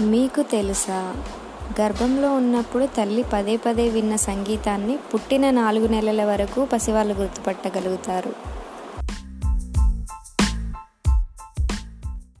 మీకు తెలుసా? గర్భంలో ఉన్నప్పుడు తల్లి పదే పదే విన్న సంగీతాన్ని పుట్టిన నాలుగు నెలల వరకు పసివాళ్ళు గుర్తుపట్టగలుగుతారు.